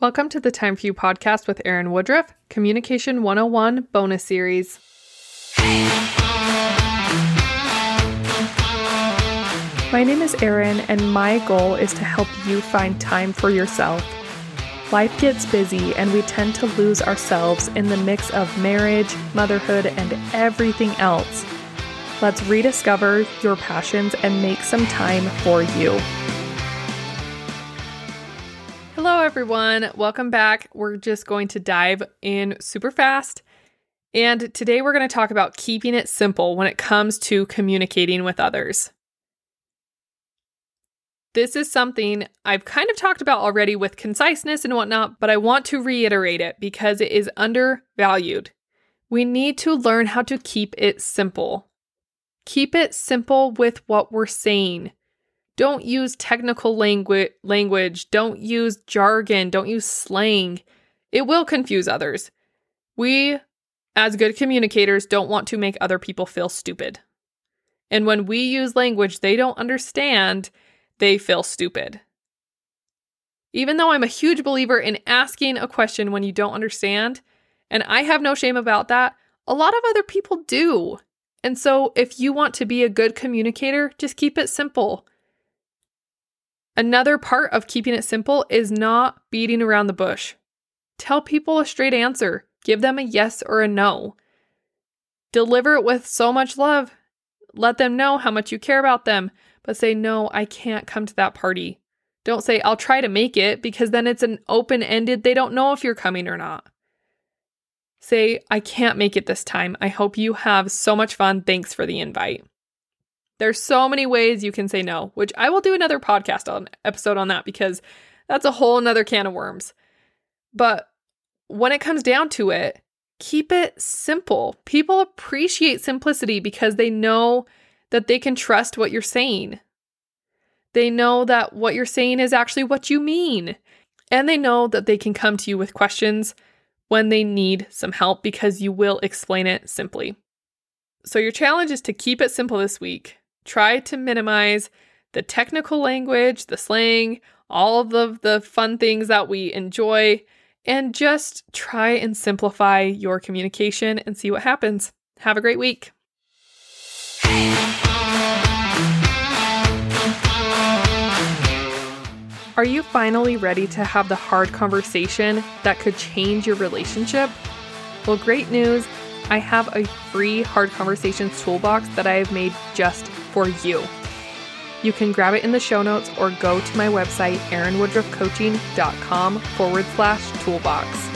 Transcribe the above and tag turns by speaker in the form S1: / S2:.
S1: Welcome to the Time for You podcast with Erin Woodruff, Communication 101 bonus series. My name is Erin, and my goal is to help you find time for yourself. Life gets busy, and we tend to lose ourselves in the mix of marriage, motherhood, and everything else. Let's rediscover your passions and make some time for you. Hello, everyone. Welcome back. We're just going to dive in super fast. And today we're going to talk about keeping it simple when it comes to communicating with others. This is something I've kind of talked about already with conciseness and whatnot, but I want to reiterate it because it is undervalued. We need to learn how to keep it simple. Keep it simple with what we're saying. Don't use technical langu- language. Don't use jargon. Don't use slang. It will confuse others. We, as good communicators, don't want to make other people feel stupid. And when we use language they don't understand, they feel stupid. Even though I'm a huge believer in asking a question when you don't understand, and I have no shame about that, a lot of other people do. And so, if you want to be a good communicator, just keep it simple. Another part of keeping it simple is not beating around the bush. Tell people a straight answer, give them a yes or a no. Deliver it with so much love. Let them know how much you care about them, but say, no, I can't come to that party. Don't say, I'll try to make it, because then it's an open ended, they don't know if you're coming or not. Say, I can't make it this time. I hope you have so much fun. Thanks for the invite. There's so many ways you can say no, which I will do another podcast on episode on that because that's a whole nother can of worms. But when it comes down to it, keep it simple. People appreciate simplicity because they know that they can trust what you're saying. They know that what you're saying is actually what you mean. And they know that they can come to you with questions when they need some help because you will explain it simply. So, your challenge is to keep it simple this week try to minimize the technical language, the slang, all of the, the fun things that we enjoy, and just try and simplify your communication and see what happens. Have a great week. Are you finally ready to have the hard conversation that could change your relationship? Well, great news. I have a free hard conversations toolbox that I have made just for you. You can grab it in the show notes or go to my website, erinwoodruffcoaching.com forward slash toolbox.